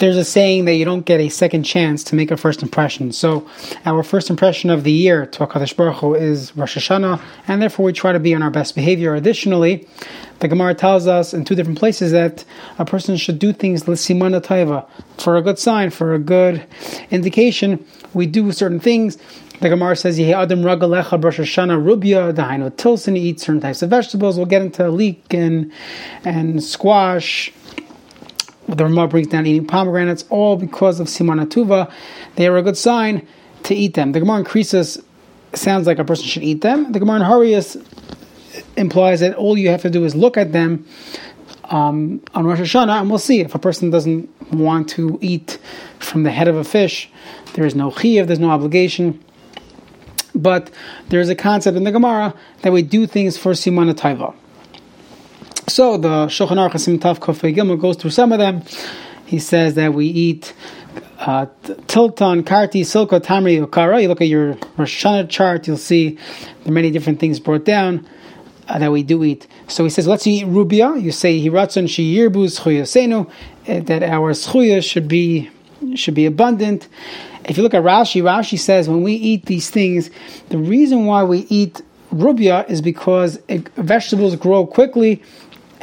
there's a saying that you don't get a second chance to make a first impression. So, our first impression of the year to HaKadosh Baruch Hu is Rosh Hashanah, and therefore we try to be on our best behavior. Additionally, the Gemara tells us in two different places that a person should do things l'simana taiva for a good sign, for a good indication. We do certain things. The Gemara says, "Yehi adam ragalecha Rosh Hashanah rubia dahainu tilson." Eat certain types of vegetables. We'll get into leek and and squash the Ramah brings down eating pomegranates, all because of Simana Tuva. They are a good sign to eat them. The Gemara in Krisos sounds like a person should eat them. The Gemara in Harius implies that all you have to do is look at them um, on Rosh Hashanah, and we'll see if a person doesn't want to eat from the head of a fish. There is no chiyuv, there's no obligation. But there is a concept in the Gemara that we do things for Simana Taiva. So the Shulchan Aruch Hasim Tav Kofei Gimel goes through some of them. He says that we eat uh, tilton, karti, silko, tamri, okara. You look at your Rosh chart, you'll see are many different things brought down uh, that we do eat. So he says, let's eat rubia. You say hiratzon shiyirbu schuyasenu, uh, that our schuya should be should be abundant. If you look at Rashi, Rashi says when we eat these things, the reason why we eat rubia is because it, vegetables grow quickly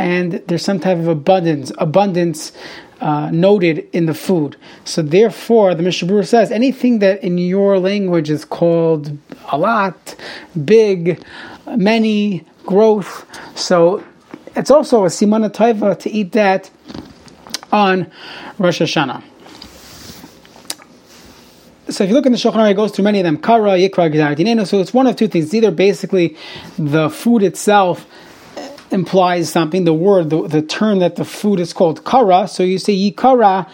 and there's some type of abundance abundance uh, noted in the food. So therefore, the Mishnah says anything that in your language is called a lot, big, many, growth. So it's also a simana taiva to eat that on Rosh Hashanah. So if you look in the Shulchan it goes through many of them. Kara, Yikra, Gizar, So it's one of two things. It's either basically the food itself implies something. The word, the, the term that the food is called kara. So you say yikara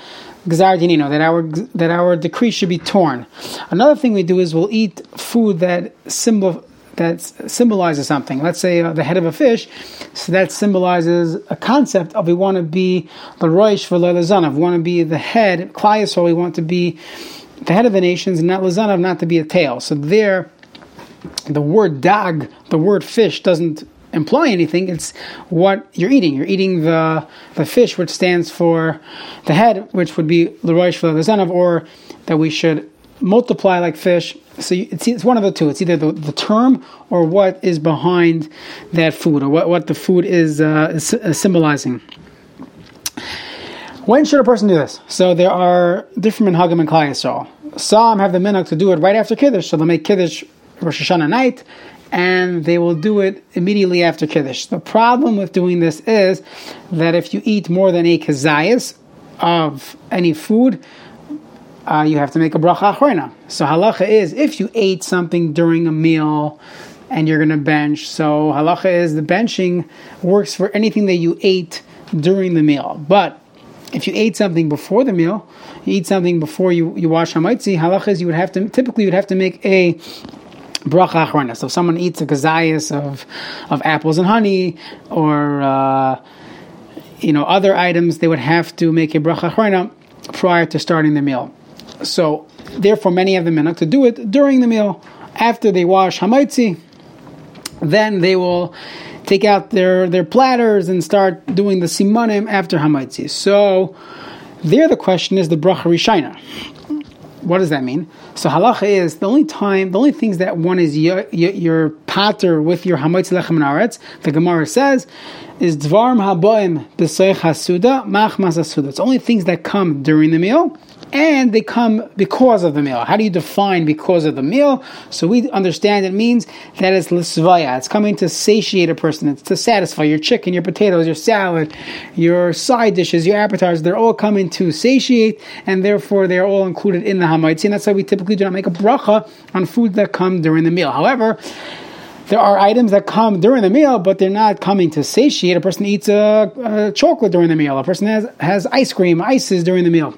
gzar dinino that our that our decree should be torn. Another thing we do is we'll eat food that symbol that symbolizes something. Let's say uh, the head of a fish, so that symbolizes a concept of we want to be the roish for lezanav. We want to be the head, klias, or we want to be the head of the nations, and not lezanav, not to be a tail. So there, the word dag, the word fish, doesn't imply anything. It's what you're eating. You're eating the the fish, which stands for the head, which would be l'roish the or that we should multiply like fish. So you, it's, it's one of the two. It's either the, the term or what is behind that food, or what, what the food is, uh, is, is symbolizing. When should a person do this? So there are different minhagim and klai Some have the minhag to do it right after kiddush, so they'll make kiddush Rosh Hashanah night, and they will do it immediately after Kiddush. The problem with doing this is that if you eat more than a kazayas of any food, uh, you have to make a bracha achrona. So halacha is if you ate something during a meal and you're going to bench. So halacha is the benching works for anything that you ate during the meal. But if you ate something before the meal, you eat something before you, you wash hamaitzi, halacha is you would have to typically you would have to make a bracha achrona. So if someone eats a kazayas of of apples and honey, or uh, you know other items, they would have to make a bracha achrona prior to starting the meal. So therefore, many of them minhag to do it during the meal after they wash hamaitzi. Then they will take out their their platters and start doing the simanim after hamaitzi. So there, the question is the bracha rishina. What does that mean? So halacha is the only time, the only things that one is your, your, pater with your hametz lechem aretz. The Gemara says is dvarm haboim b'seich hasuda machmas hasuda. It's only things that come during the meal and they come because of the meal. How do you define because of the meal? So we understand it means that it's lisvaya. It's coming to satiate a person. It's to satisfy your chicken, your potatoes, your salad, your side dishes, your appetizers. They're all coming to satiate, and therefore they are all included in the hamaitzi. And that's why we typically do not make a bracha on food that come during the meal. However, there are items that come during the meal, but they're not coming to satiate. A person eats a, a chocolate during the meal. A person has, has ice cream, ices during the meal.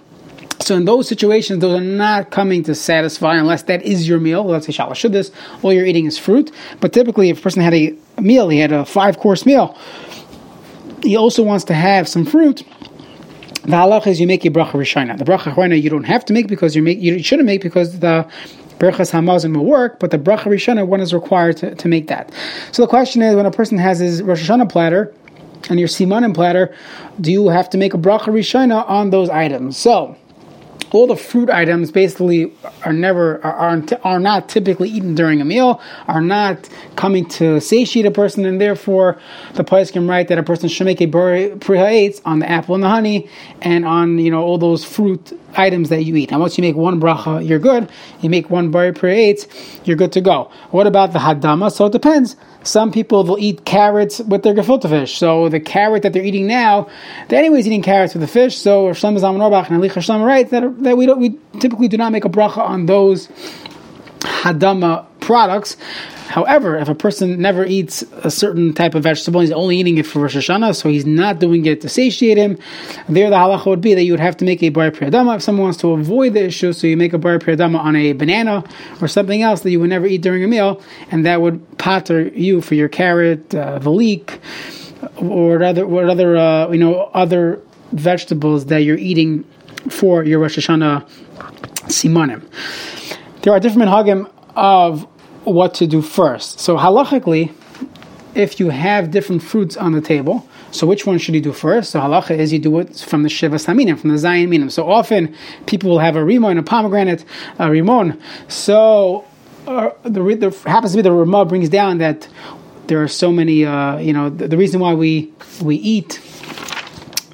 So in those situations, those are not coming to satisfy unless that is your meal. Let's say shalashudis, all you're eating is fruit. But typically, if a person had a meal, he had a five course meal, he also wants to have some fruit. The halach is you make a bracha rishina. The bracha rishina you don't have to make because you make you shouldn't make because the Berachas Hamazon will work, but the bracha rishana one is required to, to make that. So the question is, when a person has his Rosh Hashanah platter, and your simanim platter, do you have to make a bracha rishona on those items? So all the fruit items basically are never are, are, not typically eaten during a meal, are not coming to satiate a person, and therefore the place can write that a person should make a prihaetz on the apple and the honey, and on you know all those fruit items that you eat. And once you make one bracha, you're good. You make one bari prihaetz, you're good to go. What about the hadama? So it depends. Some people will eat carrots with their gefilte fish. So the carrot that they're eating now, they're anyways eating carrots with the fish. So Shlomo Zalman Auerbach and Shlomo writes that, that we don't we typically do not make a bracha on those hadama products. However, if a person never eats a certain type of vegetable, he's only eating it for Rosh Hashanah, so he's not doing it to satiate him. There, the halacha would be that you would have to make a bar priyadama if someone wants to avoid the issue. So you make a bar priyadama on a banana or something else that you would never eat during a meal, and that would pater you for your carrot, uh, leek, or other, what other uh, you know other vegetables that you're eating for your Rosh Hashanah simanim. There are different minhagim of what to do first. So halachically, if you have different fruits on the table, so which one should you do first? So halacha is you do it from the shiva saminim, from the zayin minim. So often people will have a rimon, a pomegranate, a rimon. So uh, the, the, happens to be the Ramah brings down that there are so many. Uh, you know, the, the reason why we we eat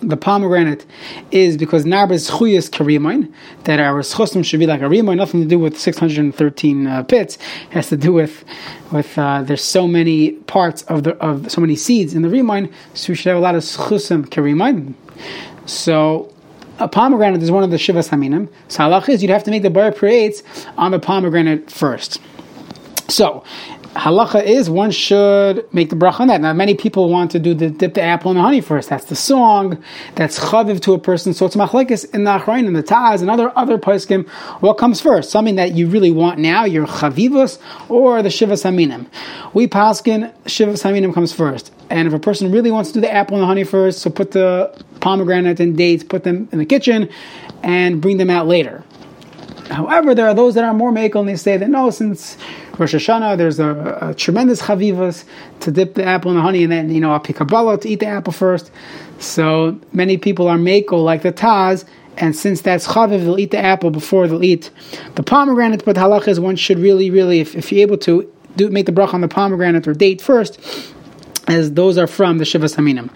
the pomegranate is because Narbas Chuyas Karimain, that our Schostim should be like a Rimain, nothing to do with 613 uh, pits, it has to do with with uh, there's so many parts of the of so many seeds in the Rimain, so we should have a lot of Schosim Karimain. So a pomegranate is one of the Shivas Haminim. So halach is you'd have to make the bar prates on the pomegranate first. So, halacha is one should make the bracha on that. Now, many people want to do the dip the apple in the honey first. That's the song. That's chaviv to a person. So it's machlekes in the achrain and the taz and other other poskim. What comes first? Something that you really want now, your chavivus, or the shivas haminim. We paskin shivas haminim comes first. And if a person really wants to do the apple and the honey first, so put the pomegranate and dates, put them in the kitchen, and bring them out later. However, there are those that are more makel and they say that no, since Rosh Hashanah, there's a, a tremendous chavivas to dip the apple in the honey and then, you know, a pikabala to eat the apple first. So many people are makel like the Taz, and since that's chaviv, they'll eat the apple before they'll eat the pomegranate. But halach is one should really, really, if, if you're able to, do make the bracha on the pomegranate or date first, as those are from the Shivas Haminim.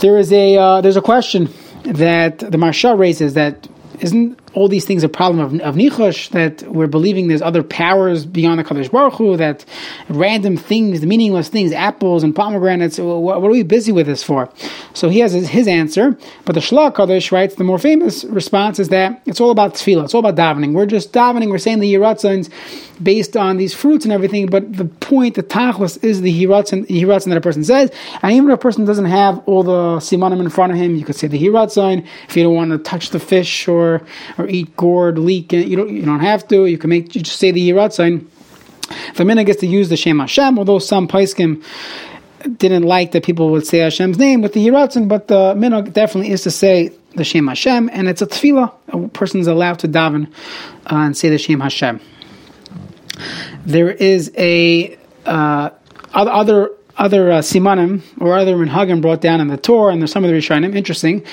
There is a uh, there's a question that the Maharsha raises that isn't all these things a problem of, of nichosh that we're believing there's other powers beyond the Kadosh Baruch Hu, that random things, meaningless things, apples and pomegranates, what, what, are we busy with this for? So he has his, his answer, but the Shlach Kadosh writes the more famous response is that it's all about tefillah, it's all about davening. We're just davening, we're saying the Yiratzins based on these fruits and everything, but the point, the tachlis, is the Yiratzin, Yiratzin that a person says, and even if a person doesn't have all the simanim in front of him, you could say the Yiratzin, if you don't want to touch the fish or or eat gourd, leek. You don't you don't have to. You can make you just say the yirat sign. The minhag gets to use the Shem Hashem, although some paiskim didn't like that people would say Hashem's name with the Yiratzin, but the minhag definitely is to say the Shem Hashem, and it's a tefillah. A person is allowed to daven uh, and say the Shem Hashem. There is a uh, other other uh, simanim or other minhagim brought down in the Torah, and there's some of the Rishonim, interesting,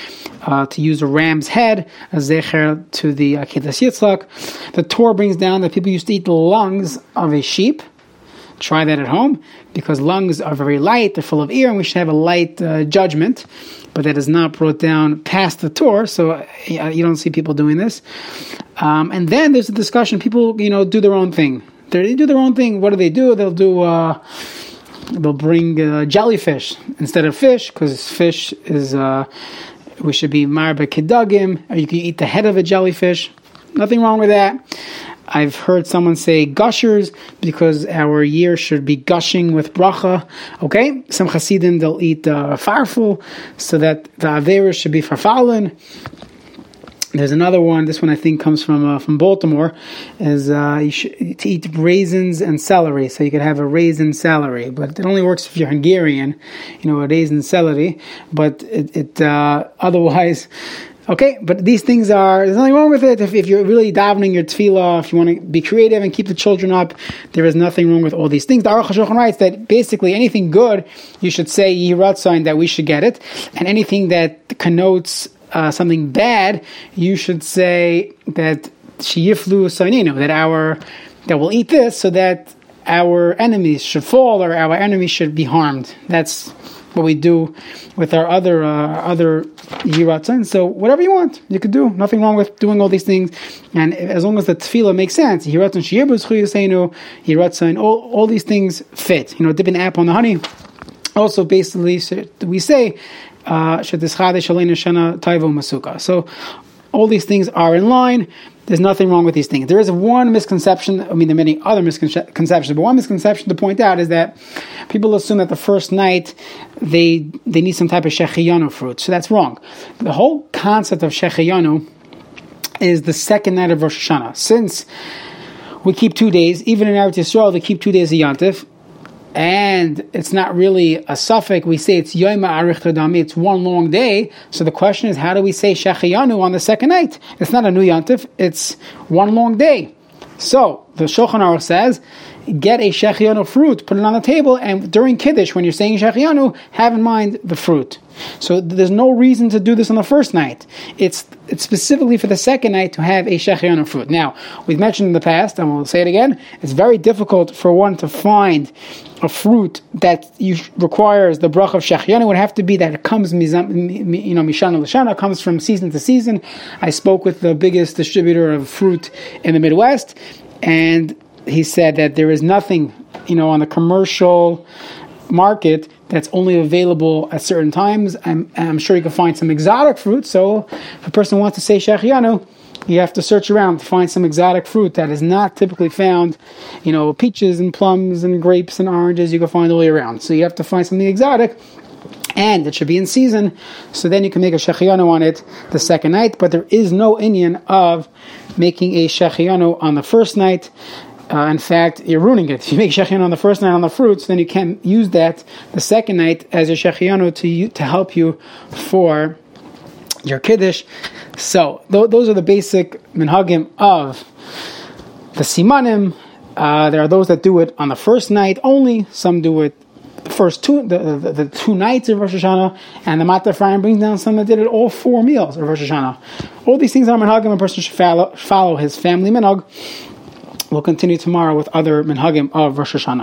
uh, to use a ram's head as zecher to the uh, Yitzchak. The Torah brings down that people used to eat the lungs of a sheep. Try that at home because lungs are very light, they're full of air, and we should have a light uh, judgment. But that is not brought down past the Torah, so uh, you don't see people doing this. Um, and then there's a discussion. People, you know, do their own thing. They do their own thing. What do they do? They'll do uh, they'll bring uh, jellyfish instead of fish because fish is uh, we should be marba kedagim or you can eat the head of a jellyfish nothing wrong with that I've heard someone say gushers because our year should be gushing with bracha. Okay, some Hasidim they'll eat uh, farfel so that the avera should be farfalin. There's another one. This one I think comes from uh, from Baltimore. Is uh, should to eat raisins and celery, so you could have a raisin celery. But it only works if you're Hungarian, you know, a raisin celery. But it, it uh, otherwise, Okay, but these things are, there's nothing wrong with it. If, if you're really davening your tefillah, if you want to be creative and keep the children up, there is nothing wrong with all these things. The Aruch HaShulchan writes that basically anything good, you should say Yirat that we should get it, and anything that connotes uh, something bad, you should say that Shiyiflu Saininu, that our, that we'll eat this so that our enemies should fall or our enemies should be harmed. That's what we do with our other uh, other yiratzin. So whatever you want, you could do. Nothing wrong with doing all these things, and as long as the tefillah makes sense, yiratzin shiyibus chuyusenu, yiratzin, all all these things fit. You know, dipping apple on the honey. Also, basically, we say so all these things are in line. There's nothing wrong with these things. There is one misconception. I mean, there are many other misconceptions, but one misconception to point out is that people assume that the first night they they need some type of shechiyanu fruit. So that's wrong. The whole concept of shechiyanu is the second night of Rosh Hashanah. Since we keep two days, even in Eretz Yisrael, they keep two days of Yantif and it's not really a suffix. We say it's Yoima Arich it's one long day. So the question is, how do we say Shechayanu on the second night? It's not a new Yantif, it's one long day. So the Shulchan Aruch says, get a Shechayanu fruit, put it on the table, and during Kiddush, when you're saying Shechayanu, have in mind the fruit. So there's no reason to do this on the first night. It's, it's specifically for the second night to have a Shechayanu fruit. Now, we've mentioned in the past, and we'll say it again, it's very difficult for one to find a fruit that you requires the brach of Shechayanu. It would have to be that it comes, you know, Mishana Lashana, comes from season to season. I spoke with the biggest distributor of fruit in the Midwest, and he said that there is nothing, you know, on the commercial market that's only available at certain times. I'm, I'm sure you can find some exotic fruit. So if a person wants to say Shechianu, you have to search around to find some exotic fruit that is not typically found. You know, peaches and plums and grapes and oranges you can find all year round. So you have to find something exotic and it should be in season. So then you can make a shechianu on it the second night. But there is no inyan of making a shechianu on the first night. Uh, in fact, you're ruining it. If you make shechianu on the first night on the fruits, then you can't use that the second night as a shechianu to to help you for your kiddush. So th- those are the basic minhagim of the simanim. Uh, there are those that do it on the first night only. Some do it the first two the, the, the two nights of Rosh Hashanah, and the Mateh Ephraim brings down some that did it all four meals of Rosh Hashanah. All these things are minhagim. A person should follow, follow his family minhag. We'll continue tomorrow with other minhagim of Rosh Hashanah.